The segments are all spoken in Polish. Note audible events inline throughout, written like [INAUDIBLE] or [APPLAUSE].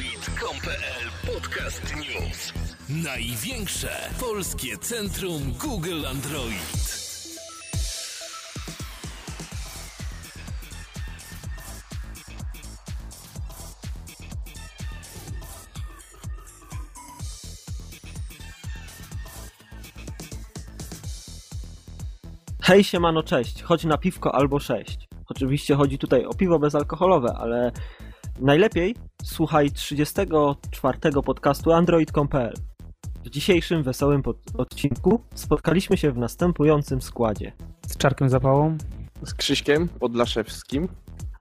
Android.com.pl Podcast News. Największe polskie centrum Google Android. Hej siemano, cześć. Chodź na piwko albo sześć. Oczywiście chodzi tutaj o piwo bezalkoholowe, ale najlepiej słuchaj 34 podcastu android.pl. W dzisiejszym wesołym pod- odcinku spotkaliśmy się w następującym składzie. Z czarkiem zapałą? z Krzyśkiem Podlaszewskim.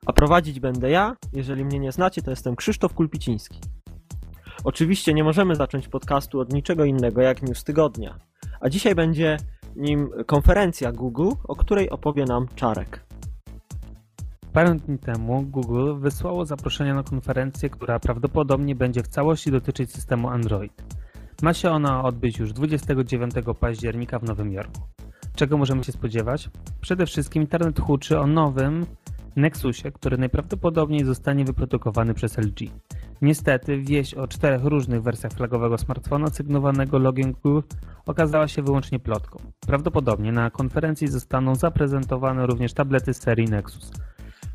A prowadzić będę ja. Jeżeli mnie nie znacie, to jestem Krzysztof Kulpiciński. Oczywiście nie możemy zacząć podcastu od niczego innego jak news tygodnia. A dzisiaj będzie nim konferencja Google, o której opowie nam Czarek. Parę dni temu Google wysłało zaproszenie na konferencję, która prawdopodobnie będzie w całości dotyczyć systemu Android. Ma się ona odbyć już 29 października w Nowym Jorku. Czego możemy się spodziewać? Przede wszystkim internet huczy o nowym Nexusie, który najprawdopodobniej zostanie wyprodukowany przez LG. Niestety wieść o czterech różnych wersjach flagowego smartfona sygnowanego logiem Google okazała się wyłącznie plotką. Prawdopodobnie na konferencji zostaną zaprezentowane również tablety z serii Nexus.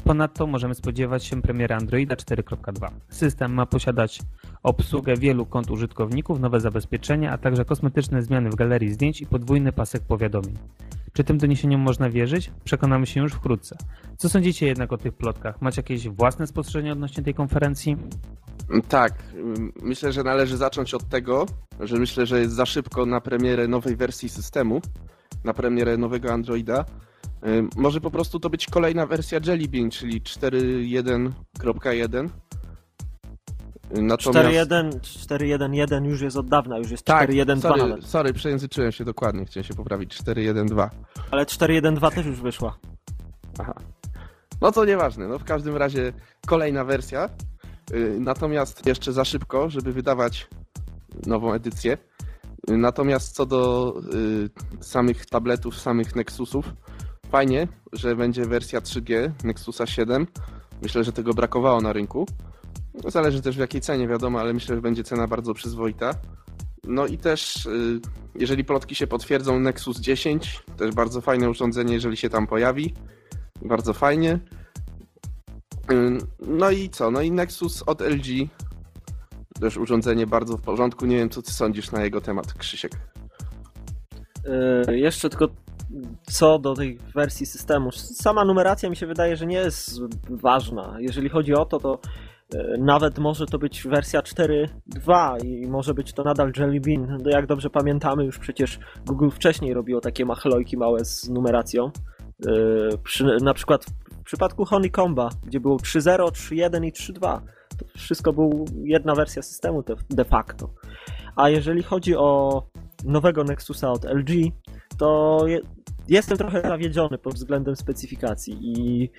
Ponadto możemy spodziewać się premiery Androida 4.2. System ma posiadać obsługę wielu kont użytkowników, nowe zabezpieczenia, a także kosmetyczne zmiany w galerii zdjęć i podwójny pasek powiadomień. Czy tym doniesieniom można wierzyć? Przekonamy się już wkrótce. Co sądzicie jednak o tych plotkach? Macie jakieś własne spostrzeżenia odnośnie tej konferencji? Tak, myślę, że należy zacząć od tego, że myślę, że jest za szybko na premierę nowej wersji systemu, na premierę nowego Androida. Może po prostu to być kolejna wersja Jelly Bean, czyli 4.1.1. Ym, Natomiast... 4.1, 4.1.1 już jest od dawna, już jest Tak, 4.1.2 sorry, nawet. sorry, przejęzyczyłem się dokładnie, chciałem się poprawić. 4.1.2. Ale 4.1.2 też już wyszła. Aha. No to nieważne, no w każdym razie kolejna wersja. Yy, Natomiast jeszcze za szybko, żeby wydawać nową edycję. Yy, Natomiast co do y, samych tabletów, samych Nexusów, fajnie, że będzie wersja 3G Nexusa 7. Myślę, że tego brakowało na rynku. Zależy też w jakiej cenie, wiadomo, ale myślę, że będzie cena bardzo przyzwoita. No i też, y, jeżeli plotki się potwierdzą, Nexus 10, też bardzo fajne urządzenie, jeżeli się tam pojawi. Bardzo fajnie. Ym, No i co? No i Nexus od LG. Też urządzenie bardzo w porządku. Nie wiem, co ty sądzisz na jego temat, Krzysiek. Yy, jeszcze tylko co do tej wersji systemu. Sama numeracja mi się wydaje, że nie jest ważna. Jeżeli chodzi o to, to yy, nawet może to być wersja 4.2 i może być to nadal Jelly Bean. No jak dobrze pamiętamy, już przecież Google wcześniej robiło takie machlojki małe z numeracją. Yy, Przy, na przykład w przypadku Honeycomba, gdzie było 3.0, 3.1 i 3.2, to wszystko był jedna wersja systemu de, facto. A jeżeli chodzi o nowego Nexusa od LG, to jestem trochę zawiedziony pod względem specyfikacji i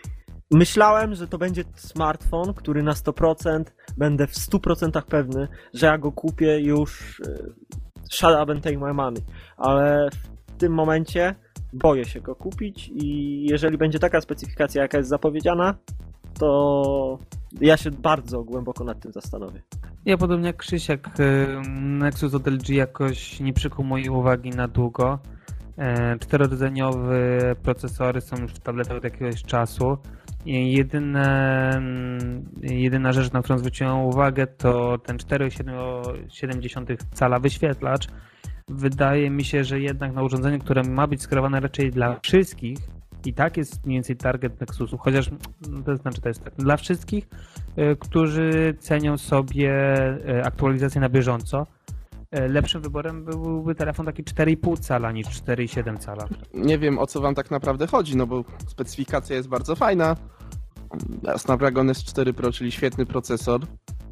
myślałem, że to będzie smartfon, który na 100% będę w 100% pewny, że ja go kupię już y, shut up and take my money, ale w tym momencie boję się go kupić i jeżeli będzie taka specyfikacja, jaka jest zapowiedziana, to ja się bardzo głęboko nad tym zastanowię. Ja podobnie jak Krzysiek, y, Nexus od LG jakoś nie przykuł mojej uwagi na długo. E, Czterodzeniowe procesory są już w tabletach od jakiegoś czasu. Jedyne, mm, jedyna rzecz, na którą zwróciłem uwagę, to ten 4,7 cala wyświetlacz. Wydaje mi się, że jednak na urządzeniu, które ma być skierowane raczej dla wszystkich, i tak jest mniej więcej target Nexusu, chociaż no, to znaczy to jest tak, dla wszystkich, y, którzy cenią sobie y, aktualizację na bieżąco. Y, Lepszym wyborem byłby telefon taki 4,5 cala niż 4,7 cala. Nie wiem, o co wam tak naprawdę chodzi, no bo specyfikacja jest bardzo fajna. Snapdragon S4 Pro, czyli świetny procesor.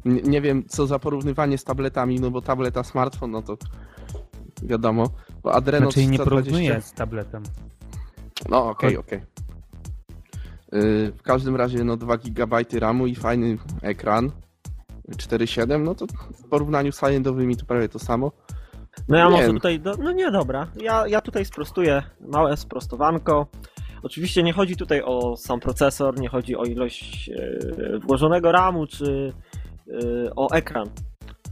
Nie, nie wiem, co za porównywanie z tabletami, no bo tableta smartfon, no to wiadomo. Bo Adreno Znaczy nie 320 porównuję z tabletem. No, okej, okej. Yy, W każdym razie, no 2 GB RAMu i fajny ekran. 4.7, no to w porównaniu z high-endowymi to prawie to samo. No ja Nie może tutaj, do, no nie dobra, ja, ja tutaj sprostuję małe sprostowanko. Oczywiście nie chodzi tutaj o sam procesor, nie chodzi o ilość e, włożonego RAMu czy e, o ekran.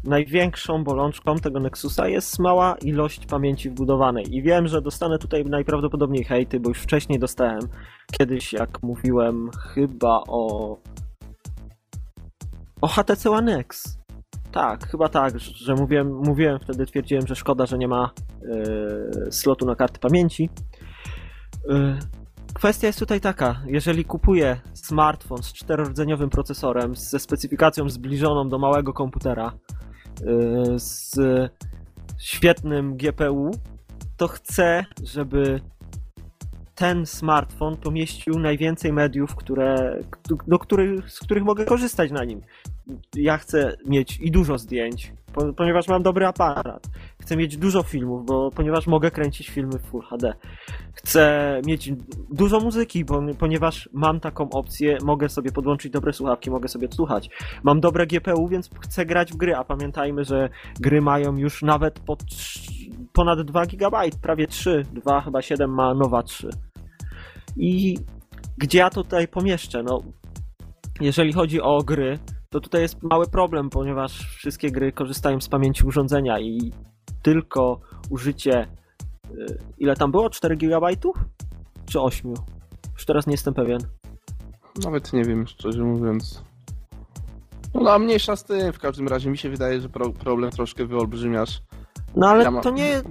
Największą bolączką tego Nexusa jest mała ilość pamięci wbudowanej. I wiem, że dostanę tutaj najprawdopodobniej hejty, bo już wcześniej dostałem. Kiedyś, jak mówiłem chyba o. o HTC One X. Tak, chyba tak, że mówiłem, mówiłem wtedy, twierdziłem, że szkoda, że nie ma y, slotu na karty pamięci. Y, Kwestia jest tutaj taka, jeżeli kupuję smartfon z czterordzeniowym procesorem, ze specyfikacją zbliżoną do małego komputera, yy, z świetnym GPU, to chcę, żeby ten smartfon pomieścił najwięcej mediów, które, do których, z których mogę korzystać na nim. Ja chcę mieć i dużo zdjęć, ponieważ mam dobry aparat. Chcę mieć dużo filmów, bo ponieważ mogę kręcić filmy w Full HD. Chcę mieć dużo muzyki, bo, ponieważ mam taką opcję, mogę sobie podłączyć dobre słuchawki, mogę sobie słuchać. Mam dobre GPU, więc chcę grać w gry, a pamiętajmy, że gry mają już nawet po ponad 2 GB, prawie 3, 2 chyba 7 ma nowa 3. I gdzie ja tutaj pomieszczę? No, jeżeli chodzi o gry, to tutaj jest mały problem, ponieważ wszystkie gry korzystają z pamięci urządzenia i tylko użycie. Y, ile tam było? 4 GB? Czy 8? Już teraz nie jestem pewien. Nawet nie wiem, szczerze mówiąc. No, a mniejsza z tym, w każdym razie mi się wydaje, że pro, problem troszkę wyolbrzymiasz. No ale ja mam... to nie.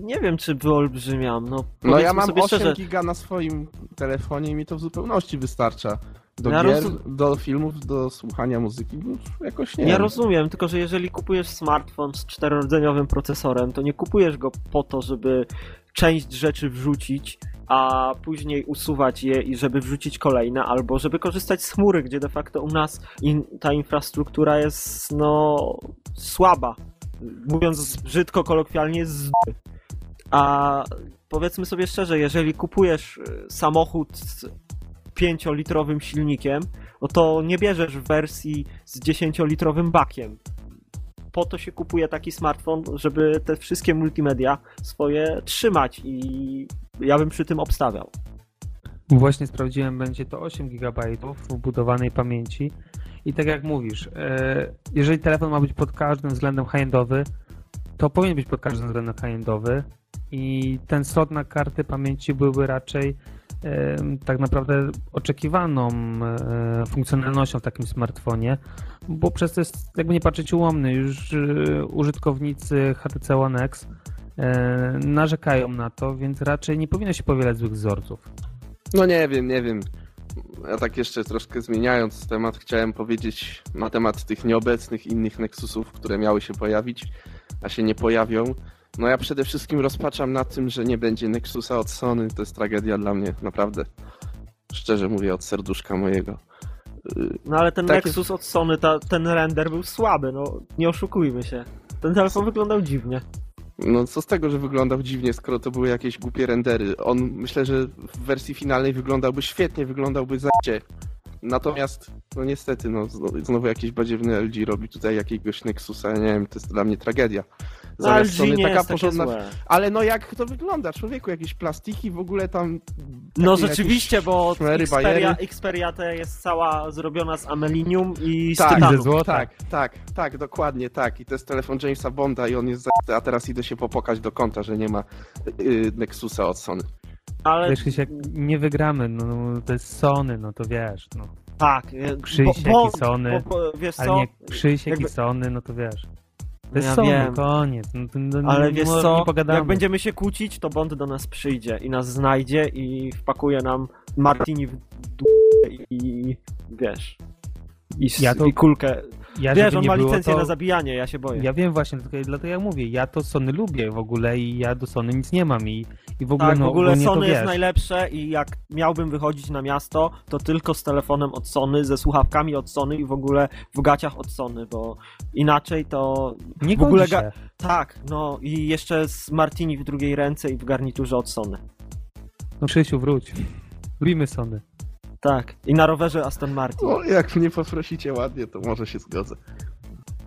Nie wiem, czy wyolbrzymiam. No, no ja mam 8 szczerze... giga na swoim telefonie i mi to w zupełności wystarcza. Do ja gier, rozum... do filmów, do słuchania muzyki, no, jakoś nie. Ja rozumiem, tylko że jeżeli kupujesz smartfon z czterordzeniowym procesorem, to nie kupujesz go po to, żeby część rzeczy wrzucić, a później usuwać je i żeby wrzucić kolejne, albo żeby korzystać z chmury, gdzie de facto u nas in, ta infrastruktura jest no słaba. Mówiąc brzydko, kolokwialnie, z a powiedzmy sobie szczerze, jeżeli kupujesz samochód 5-litrowym silnikiem, no to nie bierzesz w wersji z 10-litrowym bakiem. Po to się kupuje taki smartfon, żeby te wszystkie multimedia swoje trzymać i ja bym przy tym obstawiał. Właśnie sprawdziłem, będzie to 8 GB wbudowanej pamięci. I tak jak mówisz, e, jeżeli telefon ma być pod każdym względem high-endowy, to powinien być pod każdym względem high-endowy i ten slot na karty pamięci byłby raczej tak naprawdę oczekiwaną funkcjonalnością w takim smartfonie, bo przez to jest, jakby nie patrzeć, ułomny. Już e, użytkownicy HTC One X e, narzekają na to, więc raczej nie powinno się powielać złych wzorców. No nie wiem, nie wiem. Ja tak jeszcze troszkę zmieniając temat, chciałem powiedzieć na temat tych nieobecnych innych Nexusów, które miały się pojawić, a się nie pojawią. No ja przede wszystkim rozpaczam na tym, że nie będzie Nexusa od Sony. To jest tragedia dla mnie, naprawdę. Szczerze mówię, od serduszka mojego. No ale ten Takie... Nexus od Sony, ta, ten render był słaby, no nie oszukujmy się. Ten telefon wyglądał dziwnie. No co z tego, że wyglądał dziwnie, skoro to były jakieś głupie rendery. On myślę, że w wersji finalnej wyglądałby świetnie, wyglądałby zacie. Natomiast, no niestety, no znowu jakiś badziewny LG robi tutaj jakiegoś Nexusa, nie wiem, to jest dla mnie tragedia. Zamiast Sony taka porządna. Ale no jak to wygląda, człowieku, jakieś plastiki w ogóle tam. No rzeczywiście, bo Xperia, Xperia to jest cała zrobiona z amelinium i z tak, tytanu. Tak, tak, tak, dokładnie tak. I to jest telefon Jamesa Bonda i on jest za... A teraz idę się popokać do konta, że nie ma yy, Nexusa od Sony. Ale... Wiesz, jak nie wygramy, no, no to jest Sony, no to wiesz, no. Tak. Krzysiek bo, i Sony, bo, bo, wiesz ale nie Krzysiek Jakby... i Sony, no to wiesz. To jest ja Sony, wiem. koniec. No, no, no, Ale wiesz co, jak będziemy się kłócić, to Bond do nas przyjdzie i nas znajdzie i wpakuje nam Martini w d- i wiesz, i, ja to, i kulkę ja, Wiesz, on ma licencję to... na zabijanie, ja się boję. Ja wiem właśnie, dlatego ja mówię, ja to Sony lubię w ogóle i ja do Sony nic nie mam i, i w ogóle Tak, no, w ogóle Sony jest najlepsze i jak miałbym wychodzić na miasto, to tylko z telefonem od Sony, ze słuchawkami od Sony i w ogóle w gaciach od Sony, bo inaczej to... Nie w ogóle ga... Tak, no i jeszcze z Martini w drugiej ręce i w garniturze od Sony. No Krzysiu, wróć. Lubimy Sony. Tak, i na rowerze Aston Martin. No, jak mnie poprosicie ładnie, to może się zgodzę.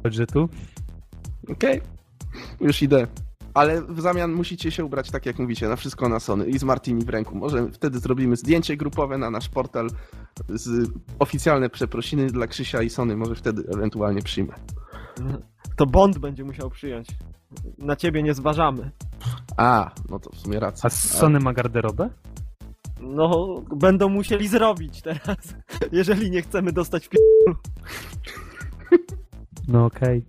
Budżetu? Okej, okay. już idę. Ale w zamian musicie się ubrać tak jak mówicie, na wszystko na Sony i z Martini w ręku. Może wtedy zrobimy zdjęcie grupowe na nasz portal z oficjalne przeprosiny dla Krzysia i Sony. Może wtedy ewentualnie przyjmę. To Bond będzie musiał przyjąć. Na ciebie nie zważamy. A, no to w sumie racja. A Sony ma garderobę? No, będą musieli zrobić teraz, [LAUGHS] jeżeli nie chcemy dostać pi... No okej.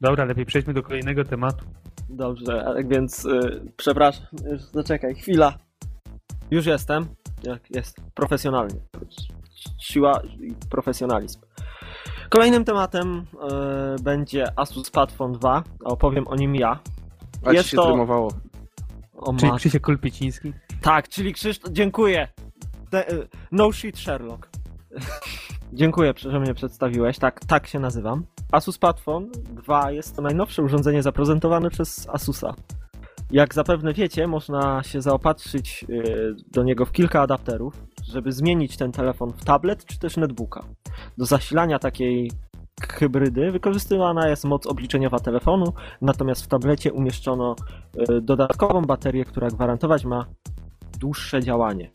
Dobra, lepiej przejdźmy do kolejnego tematu. Dobrze, a tak więc y, przepraszam, już zaczekaj, chwila. Już jestem. Jak jest? Profesjonalnie. Siła i profesjonalizm. Kolejnym tematem y, będzie Asus Padfone 2. Opowiem o nim ja. A ci jest się to- trymowało. O Czyli. Krzysiek Kulpiciński? Tak, czyli Krzysztof. Dziękuję. Te, y, no shit, Sherlock. [LAUGHS] Dziękuję, że mnie przedstawiłeś. Tak, tak się nazywam. Asus Padfone 2 jest to najnowsze urządzenie zaprezentowane przez Asusa. Jak zapewne wiecie, można się zaopatrzyć y, do niego w kilka adapterów, żeby zmienić ten telefon w tablet czy też netbooka. Do zasilania takiej hybrydy wykorzystywana jest moc obliczeniowa telefonu, natomiast w tablecie umieszczono y, dodatkową baterię, która gwarantować ma dłuższe działanie.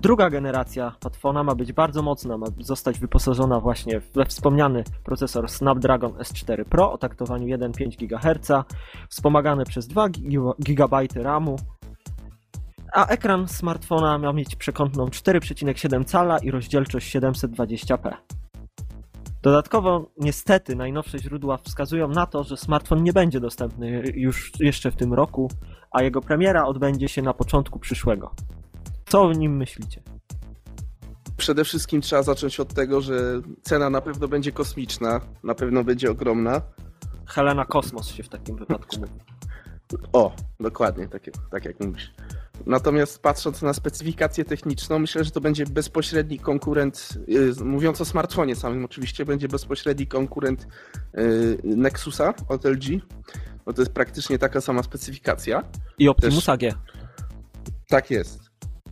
Druga generacja Padfona ma być bardzo mocna, ma zostać wyposażona właśnie we wspomniany procesor Snapdragon S4 Pro o taktowaniu 1,5 GHz, wspomagany przez 2 GB RAMu, a ekran smartfona ma mieć przekątną 4,7 cala i rozdzielczość 720p. Dodatkowo, niestety, najnowsze źródła wskazują na to, że smartfon nie będzie dostępny już jeszcze w tym roku, a jego premiera odbędzie się na początku przyszłego. Co o nim myślicie? Przede wszystkim trzeba zacząć od tego, że cena na pewno będzie kosmiczna, na pewno będzie ogromna. Helena Kosmos się w takim wypadku mówi. O, dokładnie, tak, jak- tak jak mówisz. Natomiast patrząc na specyfikację techniczną, myślę, że to będzie bezpośredni konkurent, yy, mówiąc o smartfonie samym oczywiście, będzie bezpośredni konkurent yy, Nexusa od LG, bo to jest praktycznie taka sama specyfikacja. I Optimusa G. Tak jest.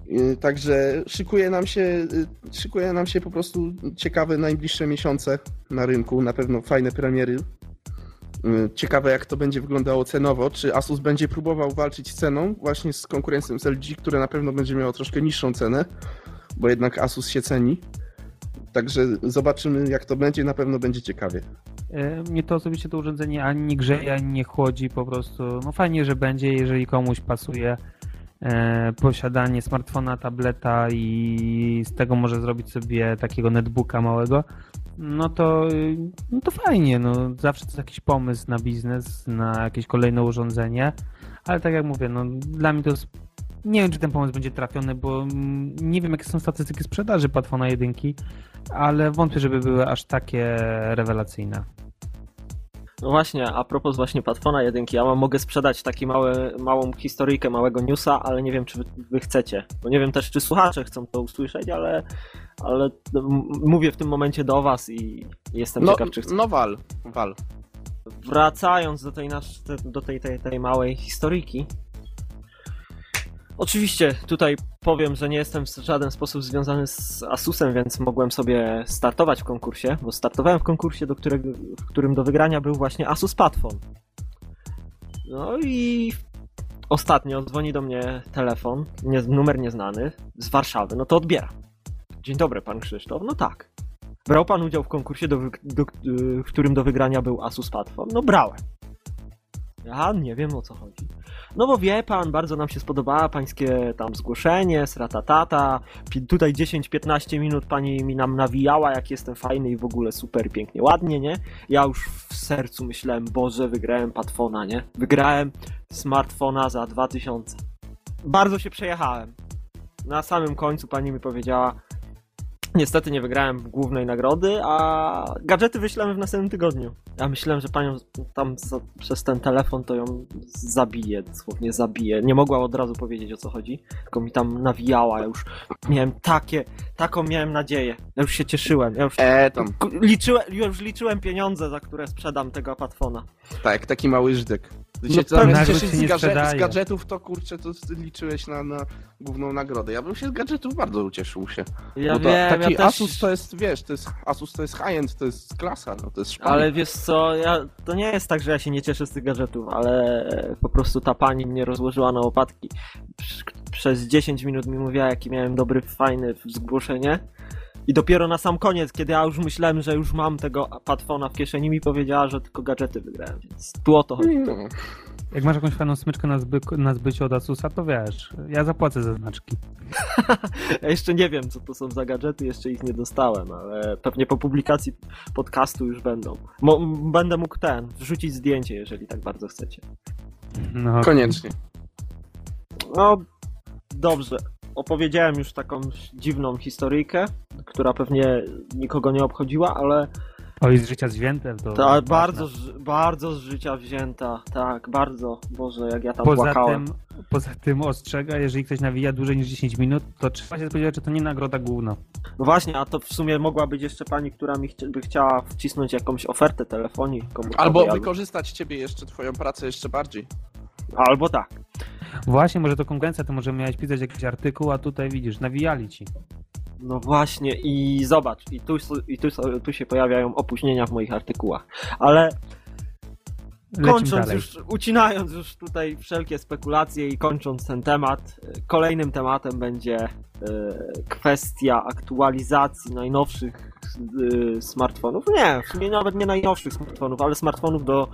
Yy, Także szykuje nam się, yy, szykuje nam się po prostu ciekawe najbliższe miesiące na rynku, na pewno fajne premiery. Yy, Ciekawe jak to będzie wyglądało cenowo, czy Asus będzie próbował walczyć ceną właśnie z konkurencją z LG, które na pewno będzie miało troszkę niższą cenę, bo jednak Asus się ceni. Także zobaczymy jak to będzie, na pewno będzie ciekawie. E, Mnie to osobiście to urządzenie ani nie grzeje, ani nie chłodzi, po prostu no fajnie, że będzie, jeżeli komuś pasuje e, posiadanie smartfona, tableta i z tego może zrobić sobie takiego netbooka małego, no to, y, no to fajnie, no zawsze to jest jakiś pomysł na biznes, na jakieś kolejne urządzenie, ale tak jak mówię, no dla mnie to jest nie wiem, czy ten pomysł będzie trafiony, bo mm, nie wiem, jakie są statystyki sprzedaży Padfona 1, ale wątpię, żeby były aż takie rewelacyjne. No właśnie, a propos właśnie Padfona 1, ja mam, mogę sprzedać taki mały, małą historyjkę, małego newsa, ale nie wiem, czy wy, wy chcecie. Bo nie wiem też, czy słuchacze chcą to usłyszeć, ale, ale m- mówię w tym momencie do was i jestem No, ciekaw, czy chcecie. no wal, wal. Wracając do tej, nasz, do tej, tej, tej małej historyjki. Oczywiście tutaj powiem, że nie jestem w żaden sposób związany z Asusem, więc mogłem sobie startować w konkursie, bo startowałem w konkursie, do którego, w którym do wygrania był właśnie Asus Padfone. No i ostatnio dzwoni do mnie telefon, nie, numer nieznany, z Warszawy, no to odbieram. Dzień dobry, pan Krzysztof. No tak. Brał pan udział w konkursie, do, do, w którym do wygrania był Asus Padfone? No brałem. Ja nie wiem o co chodzi. No bo wie pan, bardzo nam się spodobała pańskie tam zgłoszenie, sratatata. Tutaj 10-15 minut pani mi nam nawijała, jak jestem fajny i w ogóle super, pięknie, ładnie, nie? Ja już w sercu myślałem, Boże, wygrałem Padfona, nie? Wygrałem smartfona za 2000. Bardzo się przejechałem. Na samym końcu pani mi powiedziała, Niestety nie wygrałem głównej nagrody, a gadżety wyślemy w następnym tygodniu. Ja myślałem, że panią tam za, przez ten telefon to ją zabije, dosłownie zabije. Nie mogła od razu powiedzieć o co chodzi, tylko mi tam nawijała. Ja już miałem takie, taką miałem nadzieję. Ja już się cieszyłem. Ja już E, liczyłem, już liczyłem pieniądze, za które sprzedam tego Patfona. tak, taki mały żdek. No zamiast Nagród cieszyć się z, nie gadże- sprzedaje. z gadżetów, to kurczę, to liczyłeś na, na główną nagrodę. Ja bym się z gadżetów bardzo ucieszył się. Ja Bo to, wiem, taki ja też... Asus to jest, wiesz, to jest Asus to jest high-end, to jest klasa, no to jest szpana. Ale wiesz co, ja, to nie jest tak, że ja się nie cieszę z tych gadżetów, ale po prostu ta pani mnie rozłożyła na łopatki. Prz- Przez 10 minut mi mówiła, jaki miałem dobry, fajny zgłoszenie. I dopiero na sam koniec, kiedy ja już myślałem, że już mam tego padfona w kieszeni, mi powiedziała, że tylko gadżety wygrałem, więc tu o to chodzi. No. Jak masz jakąś fajną smyczkę na, zby, na zbycie od Asusa, to wiesz, ja zapłacę za znaczki. [LAUGHS] Ja jeszcze nie wiem, co to są za gadżety, jeszcze ich nie dostałem, ale pewnie po publikacji podcastu już będą. Mo będę mógł ten, wrzucić zdjęcie, jeżeli tak bardzo chcecie. No, Koniecznie. No, dobrze. Opowiedziałem już taką dziwną historyjkę, która pewnie nikogo nie obchodziła, ale Oj, z życia zwieńte to... ta, bardzo, z- bardzo z życia wzięta. Tak, bardzo. Boże, jak ja tam Poza płakałem. tym, poza tym ostrzega, jeżeli ktoś nawija dłużej niż 10 minut, to trzeba się spodziewać, że to nie nagroda główna. No właśnie, a to w sumie mogła być jeszcze pani, która mi chci- by chciała wcisnąć jakąś ofertę telefonii albo, wykorzystać ciebie jeszcze, twoją pracę jeszcze bardziej. albo tak. Właśnie, może to konkurencja, to może miałeś pisać jakiś artykuł, a tutaj widzisz, nawijali ci. No właśnie i zobacz, i tu, i tu, tu się pojawiają opóźnienia w moich artykułach. Ale kończąc dalej. już, ucinając już tutaj wszelkie spekulacje i kończąc ten temat, e, kolejnym tematem będzie e, kwestia aktualizacji najnowszych e, smartfonów. Nie, w sumie nawet nie najnowszych smartfonów, ale smartfonów do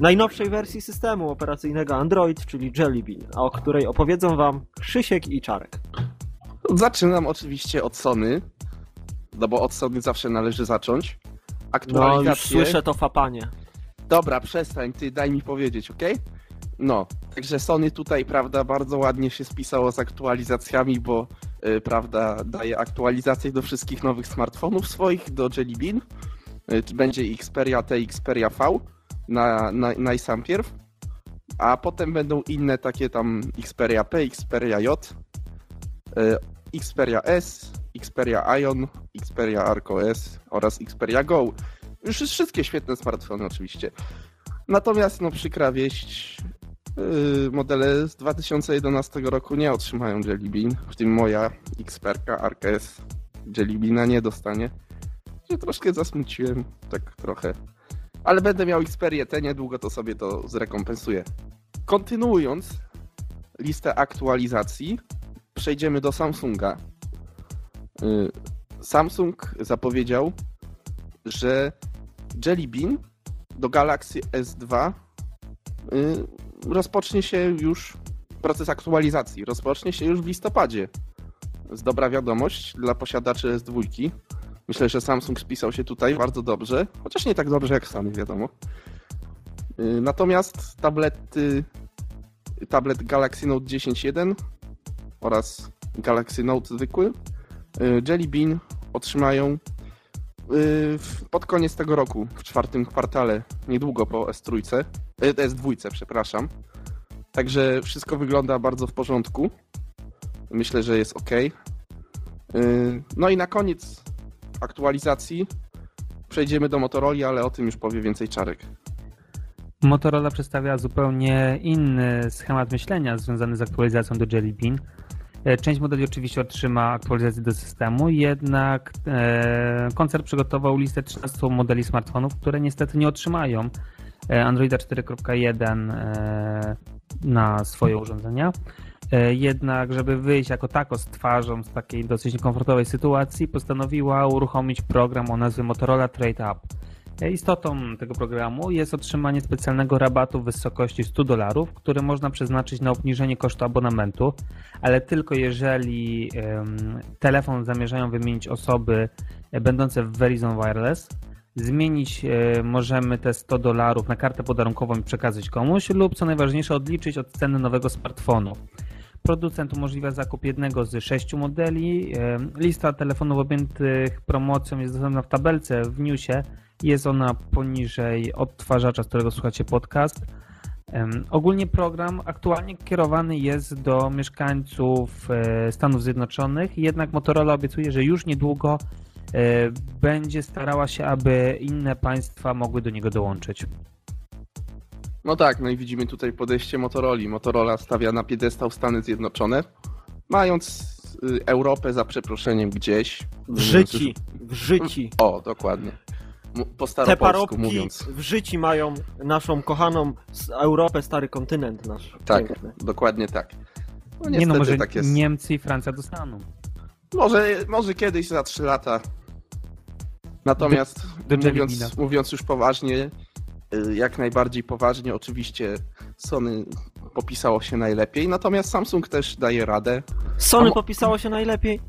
najnowszej wersji systemu operacyjnego Android, czyli Jelly Bean, a o której opowiedzą wam Krzysiek i Czarek. Zaczynam oczywiście od Sony, no bo od Sony zawsze należy zacząć. No już Aktualizacje. słyszę to fapanie. Dobra, przestań, ty daj mi powiedzieć, ok? No, także Sony tutaj, prawda, bardzo ładnie się spisało z aktualizacjami, bo, y, prawda, daje aktualizacje do wszystkich nowych smartfonów swoich, do Jelly Bean. Y, czy będzie Xperia T, Xperia V na, na, na sam pierw, a potem będą inne takie tam Xperia P, Xperia J, y, Xperia S, Xperia Ion, Xperia Arco S oraz Xperia Go. Już wszystkie świetne smartfony oczywiście. Natomiast no przykra wieść, yy, modele z 2011 roku nie otrzymają Jelly Bean, w tym moja Xperka RKS Jelly Beana nie dostanie. Się troszkę zasmuciłem, tak trochę. Ale będę miał Xperię T, niedługo to sobie to zrekompensuję. Kontynuując listę aktualizacji, przejdziemy do Samsunga. Yy, Samsung zapowiedział, że Jelly Bean do Galaxy S2 y, rozpocznie się już proces aktualizacji. Rozpocznie się już w listopadzie. Z dobra wiadomość dla posiadaczy S2. Myślę, że Samsung spisał się tutaj bardzo dobrze, chociaż nie tak dobrze jak Sony, wiadomo. Y, Natomiast tablety, tablet Galaxy Note 10.1 oraz Galaxy Note zwykły y, Jelly Bean otrzymają pod koniec tego roku, w czwartym kwartale, niedługo po S3, y, S2, przepraszam. Także wszystko wygląda bardzo w porządku. Myślę, że jest ok. No i na koniec aktualizacji przejdziemy do Motorola, ale o tym już powie więcej Czarek. Motorola przedstawia zupełnie inny schemat myślenia związany z aktualizacją do Jelly Bean. E, Część modeli oczywiście otrzyma aktualizację do systemu, jednak e, koncern przygotował listę 13 modeli smartfonów, które niestety nie otrzymają e, Androida 4.1 e, na swoje urządzenia. Jednak, żeby wyjść jako tako z twarzą z takiej dosyć niekomfortowej sytuacji, postanowiła uruchomić program o nazwie Motorola Trade Up. Istotą tego programu jest otrzymanie specjalnego rabatu w wysokości 100 dolarów, który można przeznaczyć na obniżenie kosztu abonamentu, ale tylko jeżeli em, telefon zamierzają wymienić osoby e, będące w Verizon Wireless. Zmienić e, możemy te 100 dolarów na kartę podarunkową i przekazać komuś, lub co najważniejsze, odliczyć od ceny nowego smartfonu. Producent umożliwia zakup jednego z sześciu modeli. Lista telefonów objętych promocją jest dostępna w tabelce w newsie. Jest ona poniżej odtwarzacza, z którego słuchacie podcast. Ogólnie program aktualnie kierowany jest do mieszkańców e, Stanów Zjednoczonych, jednak Motorola obiecuje, że już niedługo e, będzie starała się, aby inne państwa mogły do niego dołączyć. No tak, no i widzimy tutaj podejście Motorola. Motorola stawia na piedestał Stany Zjednoczone, mając y, Europę za przeproszeniem gdzieś. W życiu, w życiu. O, dokładnie. Po Te parobki mówiąc. w życiu mają naszą kochaną Europę, stary kontynent nasz. Tak, Piękny. dokładnie tak. No nie no, może tak jest. Niemcy i Francja dostaną. Może, może kiedyś za 3 lata. Natomiast do Jelly mówiąc, mówiąc już poważnie, y, jak najbardziej poważnie, oczywiście Sony popisało się najlepiej, natomiast Samsung też daje radę. Sony popisało się najlepiej.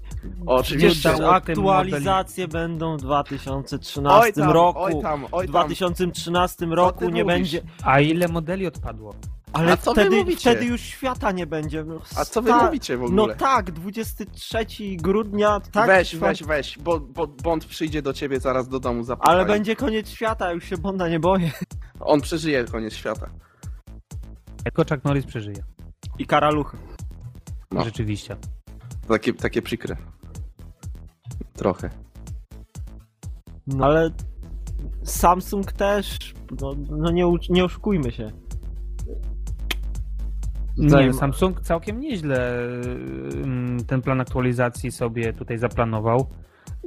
Oczywiście. Tym aktualizacje będą w 2013 Oj tam, roku. oj tam, oj w tam. 2013 ty roku nie mówisz? będzie. A ile modeli odpadło? Ale A co wy wtedy, mówicie? wtedy już świata nie będzie. No, A co wy sta- mówicie w No ogóle? tak, 23 grudnia, tak. weź, weź, weź, bo, bo Bond przyjdzie do ciebie zaraz do domu zapytaj. Ale będzie koniec świata, już się Bonda nie boję. On przeżyje koniec świata. Jako Chuck Norris przeżyje. I karaluchy. No. Rzeczywiście. Takie, takie przykre. Trochę. No ale Samsung też, no, no nie, nie oszukujmy się. Nie, Samsung całkiem nieźle ten plan aktualizacji sobie tutaj zaplanował.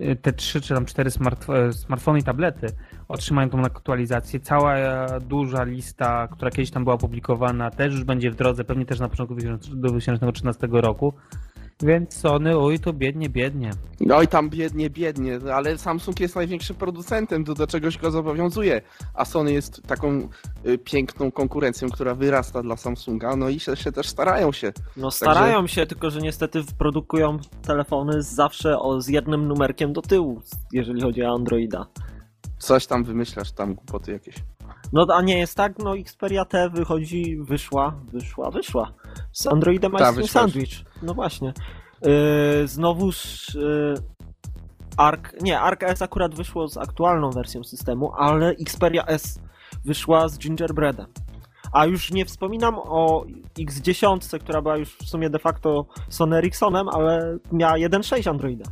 Y, Te trzy czy tam cztery smart, e, smartfony i tablety otrzymają tą aktualizację. Cała e, duża lista, która kiedyś tam była opublikowana, też już będzie w drodze, pewnie też na początku 2013 roku. Więc Sony, oj to biednie, biednie. No i tam biednie, biednie, ale Samsung jest największym producentem, to do czegoś go zobowiązuje, a Sony jest taką y, piękną konkurencją, która wyrasta dla Samsunga, no i się, się też starają się. No starają się, tylko że niestety produkują telefony zawsze o, z jednym numerkiem do tyłu, jeżeli chodzi o Androida. Coś tam wymyślasz, tam głupoty jakieś. No a nie jest tak, no Xperia T wychodzi, wyszła, wyszła, wyszła. Z Androidem Ta, Ice. Sandwich. No właśnie. Yy, znowuż yy, Arc, nie, Arc S akurat wyszło z aktualną wersją systemu, ale Xperia S wyszła z Gingerbreadem. A już nie wspominam o X10, która była już w sumie de facto Sony Ericssonem, ale miała 1.6 Androida.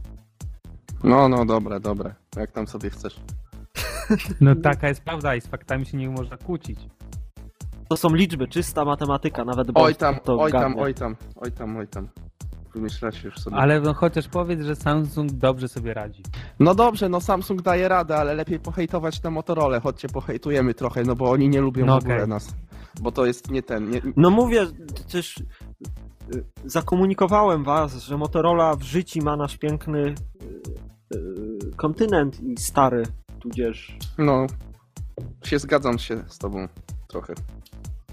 No, no, dobre, dobre, jak tam sobie chcesz. [LAUGHS] No taka jest prawda i z faktami się nie można kłócić. To są liczby, czysta matematyka, nawet Oj tam, to oj tam, oj tam, oj tam, oj tam. Wymyślacie już sobie. Ale no chociaż powiedz, że Samsung dobrze sobie radzi. No dobrze, no Samsung daje radę, ale lepiej pohejtować na Motorola, chodźcie pohejtujemy trochę, no bo oni nie lubią No w ogóle okej. nas. Bo to jest nie ten, nie, No mówię, też y, zakomunikowałem was, że Motorola w życiu ma nasz piękny y, y, kontynent i stary, tudzież no, się zgadzam się z tobą trochę.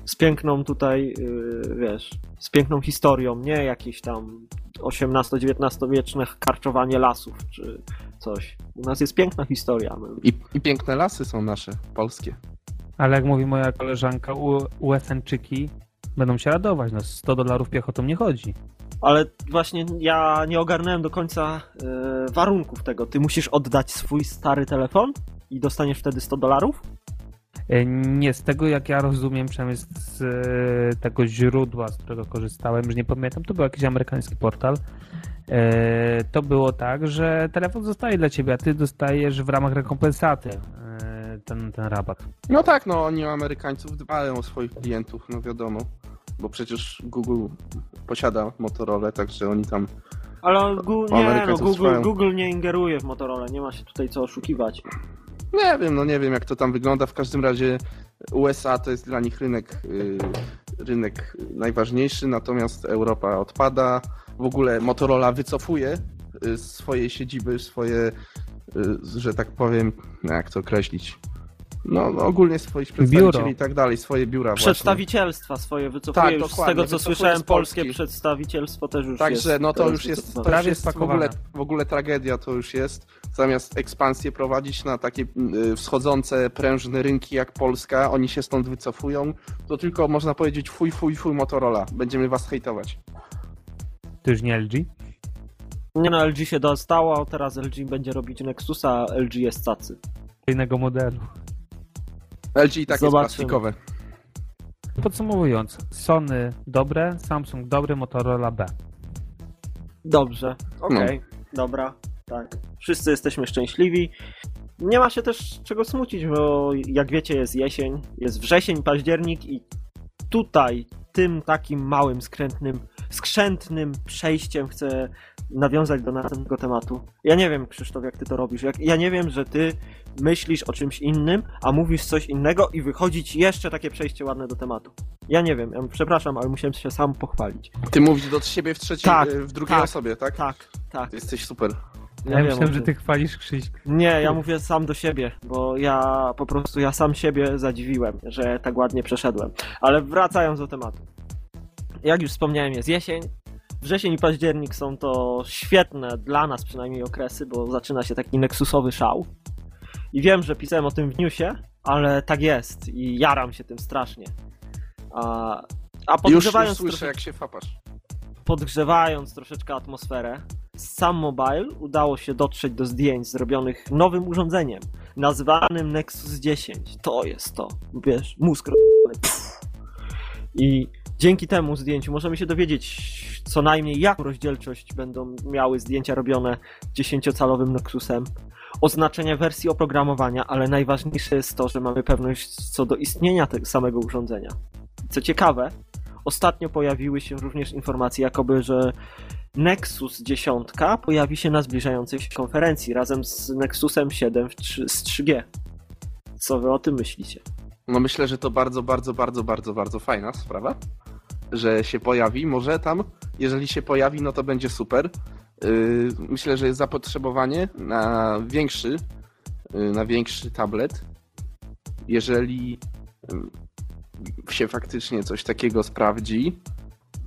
Z piękną tutaj, y, wiesz, z piękną historią, nie jakieś tam XVIII-XIX wieczne karczowanie lasów czy coś. U nas jest piękna historia. I, I piękne lasy są nasze, polskie. Ale jak mówi moja koleżanka, USN-czyki będą się radować. No 100 dolarów piechotą nie chodzi. Ale właśnie ja nie ogarnąłem do końca y, warunków tego. Ty musisz oddać swój stary telefon i dostaniesz wtedy 100 dolarów? E, Nie, z tego jak ja rozumiem, przynajmniej z, z e, tego źródła, z którego korzystałem, już nie pamiętam, to był jakiś amerykański portal. E, To było tak, że telefon zostaje dla ciebie, a ty dostajesz w ramach rekompensaty ten, ten rabat. No tak, no oni o Amerykańców dbają o swoich klientów, no wiadomo. Bo przecież Google posiada Motorola, także oni tam... Ale Gu- nie, no, Google. Google nie ingeruje w Motorola, nie ma się tutaj co oszukiwać. Nie wiem, no nie wiem jak to tam wygląda. W każdym razie USA to jest dla nich rynek, y, rynek najważniejszy, natomiast Europa odpada. W ogóle Motorola wycofuje y, z swojej siedziby, swoje, y, że tak powiem, jak to określić, no, no ogólnie swoich przedstawicieli Biuro. i tak dalej, swoje biura właśnie. Przedstawicielstwa swoje wycofuje Tak, już z tego co słyszałem, polskie przedstawicielstwo też już jest. Także no to teraz już jest, to Prawie jest w, ogóle, w ogóle tragedia to już jest. Zamiast ekspansję prowadzić na takie y, wschodzące, prężne rynki jak Polska, oni się stąd wycofują, to tylko można powiedzieć fuj, fuj, fuj Motorola. Będziemy was hejtować. To już nie LG? Nie no, LG się dostało, teraz LG będzie robić Nexusa, a LG jest cacy. Innego modelu. LG i tak Zobaczymy. jest plastikowe. Podsumowując, Sony dobre, Samsung dobry, Motorola B. Dobrze, No. okej, dobra, tak. Wszyscy jesteśmy szczęśliwi. nie ma się też czego smucić, bo jak wiecie jest jesień, jest wrzesień, październik i tutaj tym takim małym, skrętnym, skrzętnym przejściem chcę nawiązać do następnego tematu. Ja nie wiem, Krzysztof, jak ty to robisz. Jak, ja nie wiem, że ty myślisz o czymś innym, a mówisz coś innego i wychodzi ci jeszcze takie przejście ładne do tematu. Ja nie wiem, ja przepraszam, ale musiałem się sam pochwalić. Ty mówisz do siebie w trzeciej, Tak, w drugiej tak, osobie, tak? Tak, tak. Ty jesteś super. Ja, wiem o myślałem, że ty chwalisz Krzyśka. Nie, ja mówię sam do siebie, bo ja po prostu ja sam siebie zadziwiłem, że tak ładnie przeszedłem. Ale wracając do tematu. Jak już wspomniałem, jest jesień. Wrzesień i październik są to świetne dla nas przynajmniej okresy, bo zaczyna się taki neksusowy szał. I wiem, że pisałem o tym w newsie, ale tak jest i jaram się tym strasznie. A, a Już, już podgrzewając, słyszę, jak się fapasz. podgrzewając troszeczkę atmosferę, z Sam Mobile udało się dotrzeć do zdjęć zrobionych nowym urządzeniem, nazwanym Nexus 10. To jest to, wiesz, mózg. I dzięki temu zdjęciu możemy się dowiedzieć co najmniej jaką rozdzielczość będą miały zdjęcia robione 10-calowym Nexusem, oznaczenie wersji oprogramowania, ale najważniejsze jest to, że mamy pewność co do istnienia tego samego urządzenia. Co ciekawe, ostatnio pojawiły się również informacje, jakoby, że Nexus 10 pojawi się na zbliżającej się konferencji razem z Nexusem 7 w 3, z 3G. Co wy o tym myślicie? No myślę, że to bardzo, bardzo, bardzo, bardzo, bardzo fajna sprawa, że się pojawi. Może tam, jeżeli się pojawi, no to będzie super. Yy, Myślę, że jest zapotrzebowanie na większy, yy, na większy tablet. Jeżeli yy, się faktycznie coś takiego sprawdzi,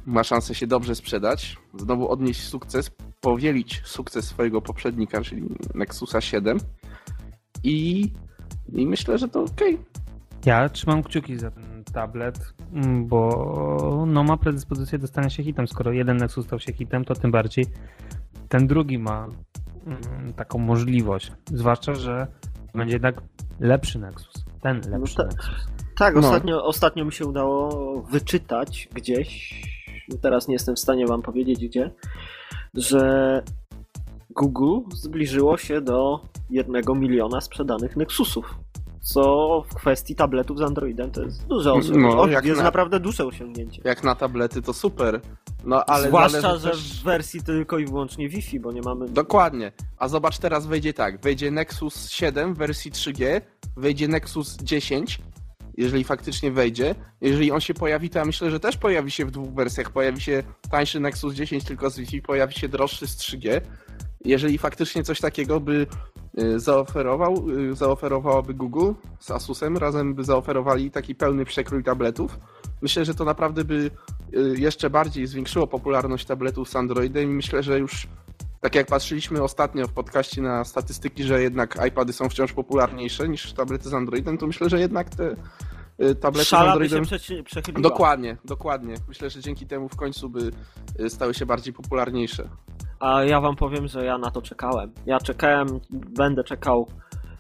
ma szansę się dobrze sprzedać, znowu odnieść sukces, powielić sukces swojego poprzednika, czyli Nexusa 7 i, i myślę, że to okej. Ja trzymam kciuki za ten tablet, mm, bo no ma predyspozycję do stania się hitem. Skoro jeden Nexus stał się hitem, to tym bardziej ten drugi ma mm, taką możliwość. Zwłaszcza, że będzie jednak lepszy Nexus. Ten lepszy tak. Nexus. Tak, No. ostatnio, ostatnio mi się udało wyczytać gdzieś, teraz nie jestem w stanie wam powiedzieć gdzie, że Google zbliżyło się do jednego miliona sprzedanych Nexusów. Co w kwestii tabletów z Androidem to jest duże osiągnięcie. No, O, jak jest na- naprawdę duże osiągnięcie. Jak na tablety to super. No ale Zwłaszcza, że też... w wersji tylko i wyłącznie Wi-Fi, bo nie mamy. Dokładnie. A zobacz, teraz wejdzie tak. Wejdzie Nexus 7 w wersji 3G, wejdzie Nexus 10, jeżeli faktycznie wejdzie. Jeżeli on się pojawi, to ja myślę, że też pojawi się w dwóch wersjach. Pojawi się tańszy Nexus 10 tylko z Wi-Fi, pojawi się droższy z 3G. Jeżeli faktycznie coś takiego by y, zaoferował, y, zaoferowałoby Google z Asusem, razem by zaoferowali taki pełny przekrój tabletów, myślę, że to naprawdę by y, jeszcze bardziej zwiększyło popularność tabletów z Androidem i myślę, że już tak jak patrzyliśmy ostatnio w podcaście na statystyki, że jednak iPady są wciąż popularniejsze niż tablety z Androidem, to myślę, że jednak te y, tablety z Szala by Androidem... przechyliła. Dokładnie, dokładnie. Myślę, że dzięki temu w końcu by y, stały się bardziej popularniejsze. A ja wam powiem, że ja na to czekałem. Ja czekałem, będę czekał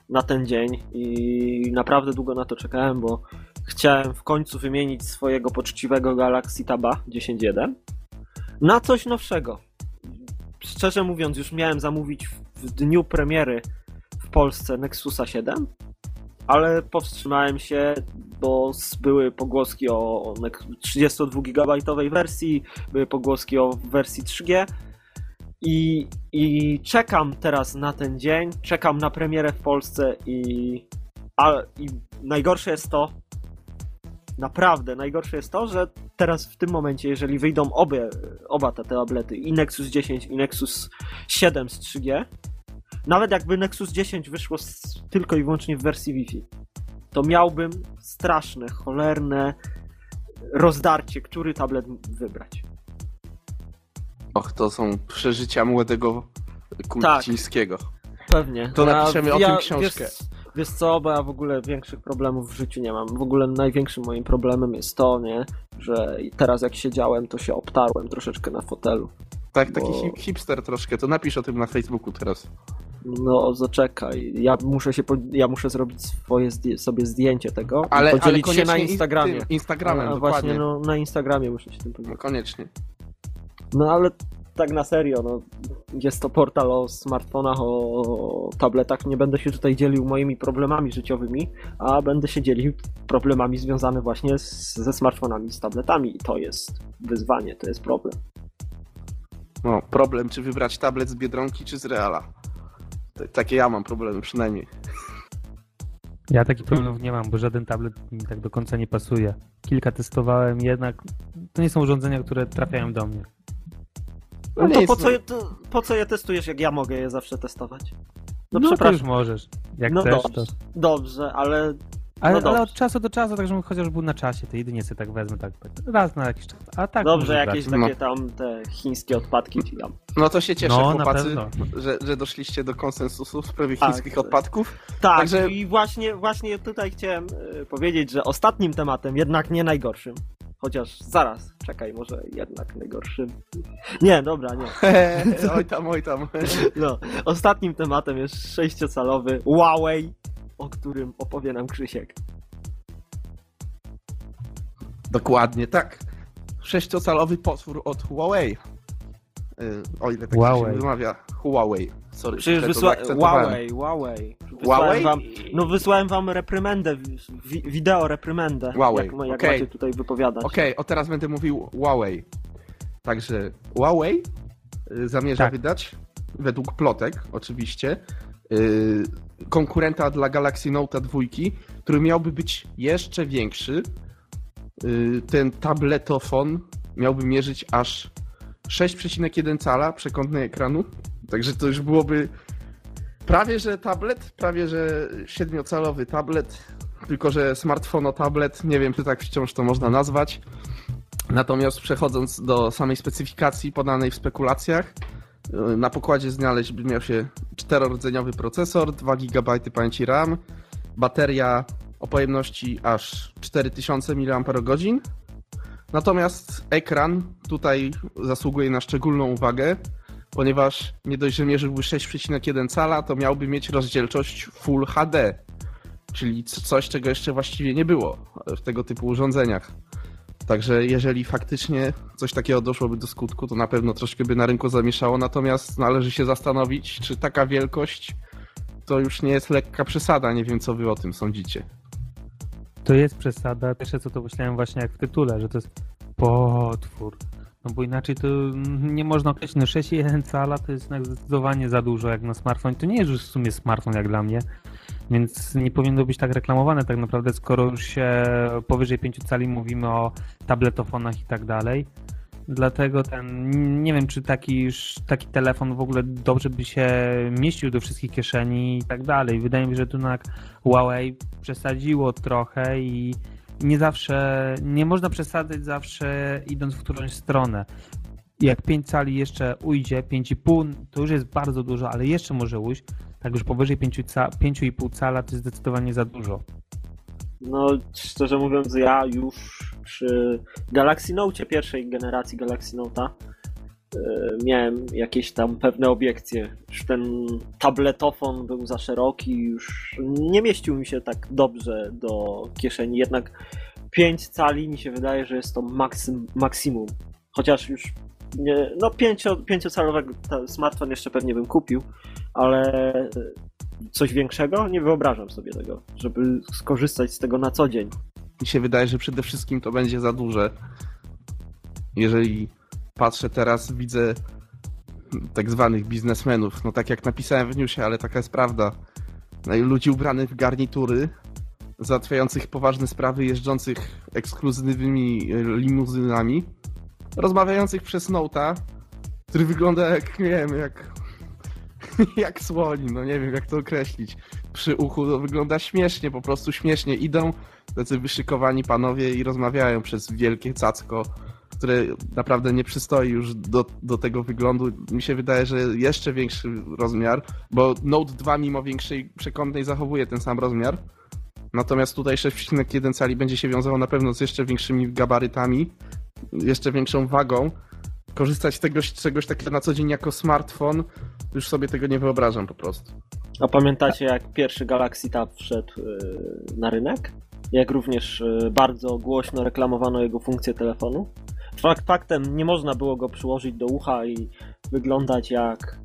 na ten dzień i naprawdę długo na to czekałem, bo chciałem w końcu wymienić swojego poczciwego Galaxy Taba 10.1 na coś nowszego. Szczerze mówiąc, już miałem zamówić w- dniu premiery w Polsce Nexusa 7, ale powstrzymałem się, bo były pogłoski o 32-gigabajtowej wersji, były pogłoski o wersji 3G, i, I czekam teraz na ten dzień, czekam na premierę w Polsce i, a, i najgorsze jest to, naprawdę najgorsze jest to, że teraz w tym momencie, jeżeli wyjdą obie, oba te tablety, i Nexus 10 i Nexus 7 z 3G, nawet jakby Nexus 10 wyszło z, tylko i wyłącznie w wersji Wi-Fi, to miałbym straszne, cholerne rozdarcie, który tablet wybrać. Och, to są przeżycia młodego Kulcińskiego. Pewnie. To napiszemy o tym książkę. Wiesz, wiesz co, bo ja w ogóle większych problemów w życiu nie mam. W ogóle największym moim problemem jest to, nie, że teraz jak siedziałem, to się obtarłem troszeczkę na fotelu. Tak, taki Bo- hipster troszkę, to napisz o tym na Facebooku teraz. No zaczekaj, ja muszę się, po, ja muszę zrobić swoje zdję, sobie zdjęcie tego Ale, i ale podzielić się na in- Instagramie. Instagramem, a dokładnie. właśnie, no na Instagramie muszę się tym No podzielić. koniecznie. No ale tak na serio, no, jest to portal o smartfonach, o tabletach. Nie będę się tutaj dzielił moimi problemami życiowymi, a będę się dzielił problemami związanymi właśnie z, ze smartfonami, z tabletami. I to jest wyzwanie, to jest problem. No, problem, czy wybrać tablet z Biedronki, czy z Reala. T- takie ja mam problemy przynajmniej. [LAUGHS] Ja takich problemów nie mam, bo żaden tablet mi tak do końca nie pasuje. Kilka testowałem, jednak to nie są urządzenia, które trafiają do mnie. No to po co, je, to po co je testujesz, jak ja mogę je zawsze testować? No, No, to przepraszam. już możesz. Jak No chcesz, dobrze, to. dobrze, ale Ale, no dobrze. ale od czasu do czasu, tak żebym chociaż był na czasie, to jedynie sobie tak wezmę, tak, tak raz na jakiś czas. A tak dobrze, jakieś brać. No. takie tam te chińskie odpadki ci dam. No to się cieszę, No, chłopacy, że, że doszliście do konsensusu w sprawie Tak. chińskich odpadków. Tak, Także- i właśnie, właśnie tutaj chciałem e, powiedzieć, że ostatnim tematem, jednak nie najgorszym, chociaż zaraz, czekaj, może jednak najgorszym. Nie, dobra, nie. [LAUGHS] oj tam, oj tam. No, ostatnim tematem jest sześciocalowy Huawei, o którym opowie nam Krzysiek. Dokładnie tak. Sześciocalowy potwór od Huawei. Y, O ile tak Huawei. się wymawia. Huawei. Sorry, Przecież wysła... Huawei, Huawei. Wysłałem Huawei? Wam, no wysłałem wam reprymendę, wi wideo reprymendę, Huawei, jak, jak okej. macie tutaj wypowiadać. Okej, o teraz będę mówił Huawei. Także Huawei y, zamierza Tak. wydać, według plotek oczywiście, y, konkurenta dla Galaxy Note 2, który miałby być jeszcze większy. Y, Ten tabletofon miałby mierzyć aż 6,1 cala przekątnej ekranu. Także to już byłoby prawie że tablet, prawie że 7-calowy tablet, tylko że smartfono tablet, nie wiem czy tak wciąż to można nazwać. Natomiast przechodząc do samej specyfikacji podanej w spekulacjach, yy, na pokładzie znaleźć by miał się czterordzeniowy procesor, 2 GB pamięci RAM, bateria o pojemności aż 4000 mAh. Natomiast ekran tutaj zasługuje na szczególną uwagę, ponieważ nie dość, że mierzyłby 6,1 cala, to miałby mieć rozdzielczość Full HD, czyli coś, czego jeszcze właściwie nie było w tego typu urządzeniach. Także jeżeli faktycznie coś takiego doszłoby do skutku, to na pewno troszkę by na rynku zamieszało, natomiast należy się zastanowić, czy taka wielkość to już nie jest lekka przesada. Nie wiem, co wy o tym sądzicie. To jest przesada. Pierwsze co to myślałem właśnie jak w tytule, że to jest potwór. No bo inaczej to nie można określić. No 6,1 cala to jest jednak zdecydowanie za dużo jak na smartfon. To nie jest już w sumie smartfon jak dla mnie. Więc nie powinno być tak reklamowane tak naprawdę, skoro już się powyżej 5 cali mówimy o tabletofonach i tak dalej. Dlatego ten, nie wiem, czy taki, taki telefon w ogóle dobrze by się mieścił do wszystkich kieszeni i tak dalej. Wydaje mi się, że tu jednak Huawei przesadziło trochę i nie zawsze, nie można przesadzać zawsze idąc w którąś stronę. Jak 5 cali jeszcze ujdzie, 5,5 to już jest bardzo dużo, ale jeszcze może ujść. Tak już powyżej 5 ca- 5,5 cala to jest zdecydowanie za dużo. No, szczerze mówiąc, ja już przy Galaxy Note pierwszej generacji Galaxy Note'a miałem jakieś tam pewne obiekcje. Już ten tabletofon był za szeroki, już nie mieścił mi się tak dobrze do kieszeni. Jednak 5 cali mi się wydaje, że jest to maksym, maksimum. Chociaż już nie, no 5, 5-calowy smartfon jeszcze pewnie bym kupił, ale e, coś większego nie wyobrażam sobie tego, żeby skorzystać z tego na co dzień. Mi się wydaje, że przede wszystkim to będzie za duże. Jeżeli patrzę teraz, widzę tak zwanych biznesmenów, no tak jak napisałem w newsie, ale taka jest prawda. No ludzi ubranych w garnitury, załatwiających poważne sprawy, jeżdżących ekskluzywnymi e, limuzynami, rozmawiających przez Nota, który wygląda jak, nie wiem, jak [LAUGHS] jak słoni, no nie wiem jak to określić. Przy uchu to wygląda śmiesznie, po prostu śmiesznie. Idą tacy wyszykowani panowie i rozmawiają przez wielkie cacko, które naprawdę nie przystoi już do, do tego wyglądu. Mi się wydaje, że jeszcze większy rozmiar, bo Note 2 mimo większej przekątnej zachowuje ten sam rozmiar. Natomiast tutaj 6,1 cali będzie się wiązało na pewno z jeszcze większymi gabarytami, jeszcze większą wagą. Korzystać z tego, czegoś takiego na co dzień jako smartfon, już sobie tego nie wyobrażam po prostu. A pamiętacie jak pierwszy Galaxy Tab wszedł yy, na rynek? Jak również yy, bardzo głośno reklamowano jego funkcję telefonu? Fakt faktem nie można było go przyłożyć do ucha i wyglądać jak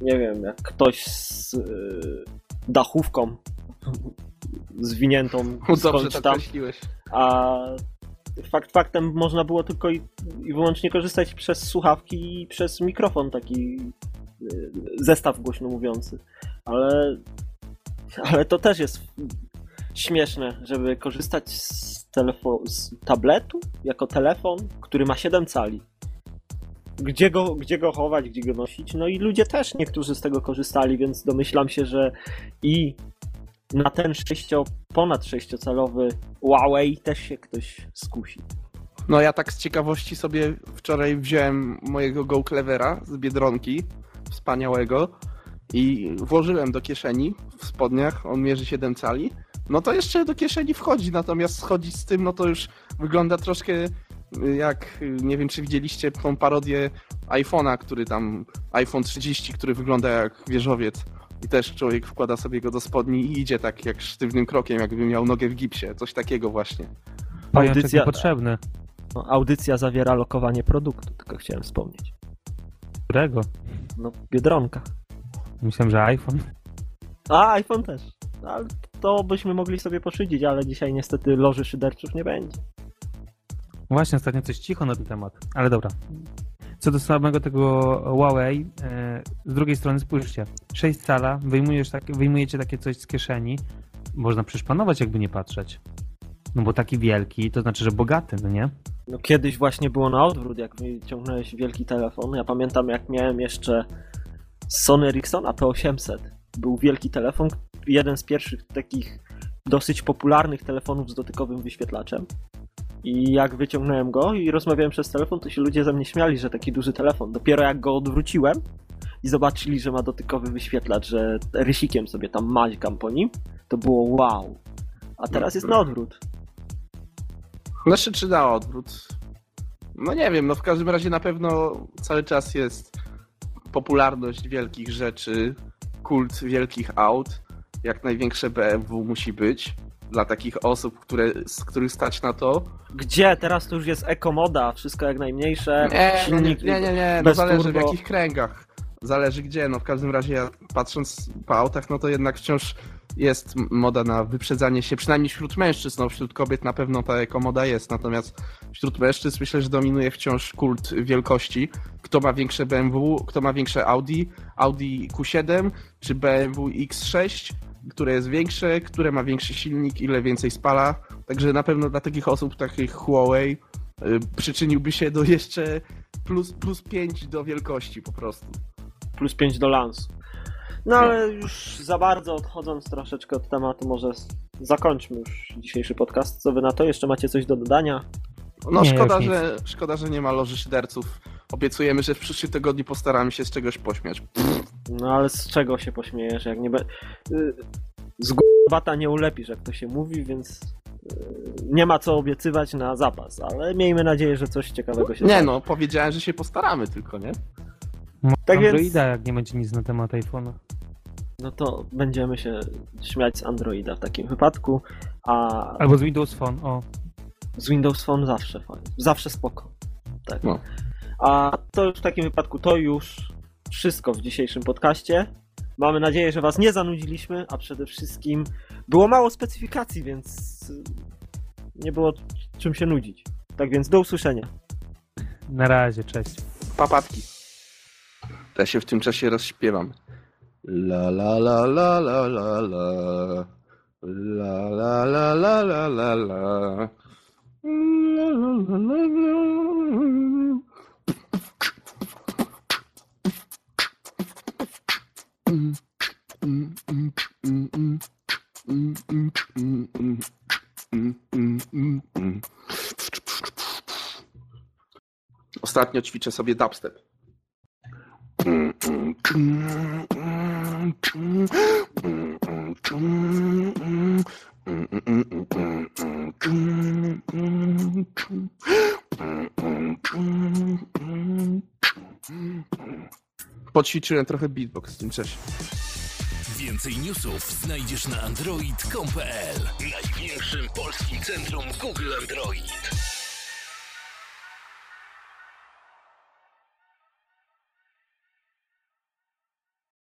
nie wiem, jak ktoś z y, dachówką zwiniętą [LAUGHS] Dobrze to tam, określiłeś. a fakt faktem można było tylko i, i wyłącznie korzystać przez słuchawki i przez mikrofon taki y, zestaw głośno mówiący. Ale, ale to też jest śmieszne, żeby korzystać z, telefo- z tabletu jako telefon, który ma 7 cali. Gdzie go, gdzie go chować, gdzie go nosić? No i ludzie też niektórzy z tego korzystali, więc domyślam się, że i na ten 6, ponad 6-calowy Huawei też się ktoś skusi. No ja tak z ciekawości sobie wczoraj wziąłem mojego Go Clevera z Biedronki, wspaniałego, i włożyłem do kieszeni w spodniach, on mierzy 7 cali. No to jeszcze do kieszeni wchodzi, natomiast schodzić z tym, no to już wygląda troszkę jak, nie wiem czy widzieliście tą parodię iPhone'a, który tam, iPhone 30, który wygląda jak wieżowiec. I też człowiek wkłada sobie go do spodni i idzie tak jak sztywnym krokiem, jakby miał nogę w gipsie. Coś takiego właśnie. Audycja- niepotrzebny. No, audycja zawiera lokowanie produktu, tylko chciałem wspomnieć. Którego? No, Biedronka. Myślałem, że iPhone. A, iPhone też. No, Ale to byśmy mogli sobie poszydzić, ale dzisiaj niestety loży szyderczów nie będzie. Właśnie, ostatnio coś cicho na ten temat, ale dobra. Co do samego tego Huawei, e, z drugiej strony spójrzcie, 6 cala, wyjmujesz tak, wyjmujecie takie coś z kieszeni, można przyszpanować jakby nie patrzeć. No bo taki wielki, to znaczy, że bogaty, no nie? No kiedyś właśnie było na odwrót, jak wyciągnąłeś wielki telefon. Ja pamiętam jak miałem jeszcze Sony Ericssona P800. Był wielki telefon, jeden z pierwszych takich dosyć popularnych telefonów z dotykowym wyświetlaczem. I jak wyciągnąłem go i rozmawiałem przez telefon, to się ludzie ze mnie śmiali, że taki duży telefon. Dopiero jak go odwróciłem i zobaczyli, że ma dotykowy wyświetlacz, że rysikiem sobie tam maźgam po nim, to było wow. A teraz jest na odwrót. Znaczy, czy na odwrót? No nie wiem, no w każdym razie na pewno cały czas jest popularność wielkich rzeczy, kult wielkich aut, jak największe BMW musi być dla takich osób, które, z których stać na to. Gdzie? Teraz to już jest ekomoda, wszystko jak najmniejsze, Nie, nie, silnik nie, nie, nie. no zależy turbo. w jakich kręgach. Zależy gdzie, no w każdym razie ja patrząc po autach, no to jednak wciąż jest moda na wyprzedzanie się, przynajmniej wśród mężczyzn, no wśród kobiet na pewno ta ekomoda jest, natomiast wśród mężczyzn myślę, że dominuje wciąż kult wielkości. Kto ma większe BMW, kto ma większe Audi, Audi Q7 czy BMW X6, które jest większe, które ma większy silnik, ile więcej spala. Także na pewno dla takich osób, takich Huawei, y, przyczyniłby się do jeszcze plus, plus 5 do wielkości po prostu. plus 5 do lansu. No ale już za bardzo odchodząc troszeczkę od tematu, może zakończmy już dzisiejszy podcast. Co wy na to? Jeszcze macie coś do dodania? No Nie, szkoda, że, szkoda, że nie ma loży szyderców. Obiecujemy, że w przyszłym tygodniu postaramy się z czegoś pośmiać. No ale z czego się pośmiejesz, jak nie be... y, Z bata nie ulepisz, jak to się mówi, więc y, nie ma co obiecywać na zapas, ale miejmy nadzieję, że coś ciekawego się Nie stanie. no, powiedziałem, że się postaramy tylko, nie? Tak więc- Androida, jak nie będzie nic na temat iPhone'a. No to będziemy się śmiać z Androida w takim wypadku, a Albo z Windows Phone, o. z Windows Phone zawsze fajnie, zawsze spoko. Tak. No. A to już w takim wypadku to już wszystko w dzisiejszym podcaście. Mamy nadzieję, że Was nie zanudziliśmy, a przede wszystkim było mało specyfikacji, więc y, nie było czym się nudzić. Tak więc do usłyszenia. Na razie, cześć. Papatki. Ja się w tym czasie rozśpiewam. La la la la la la la. La la la la la la la. La, la, la, la, Ostatnio ćwiczę sobie dubstep. Poćwiczyłem trochę beatbox w tym czasie. Więcej newsów znajdziesz na android.com.pl Największym polskim centrum Google Android.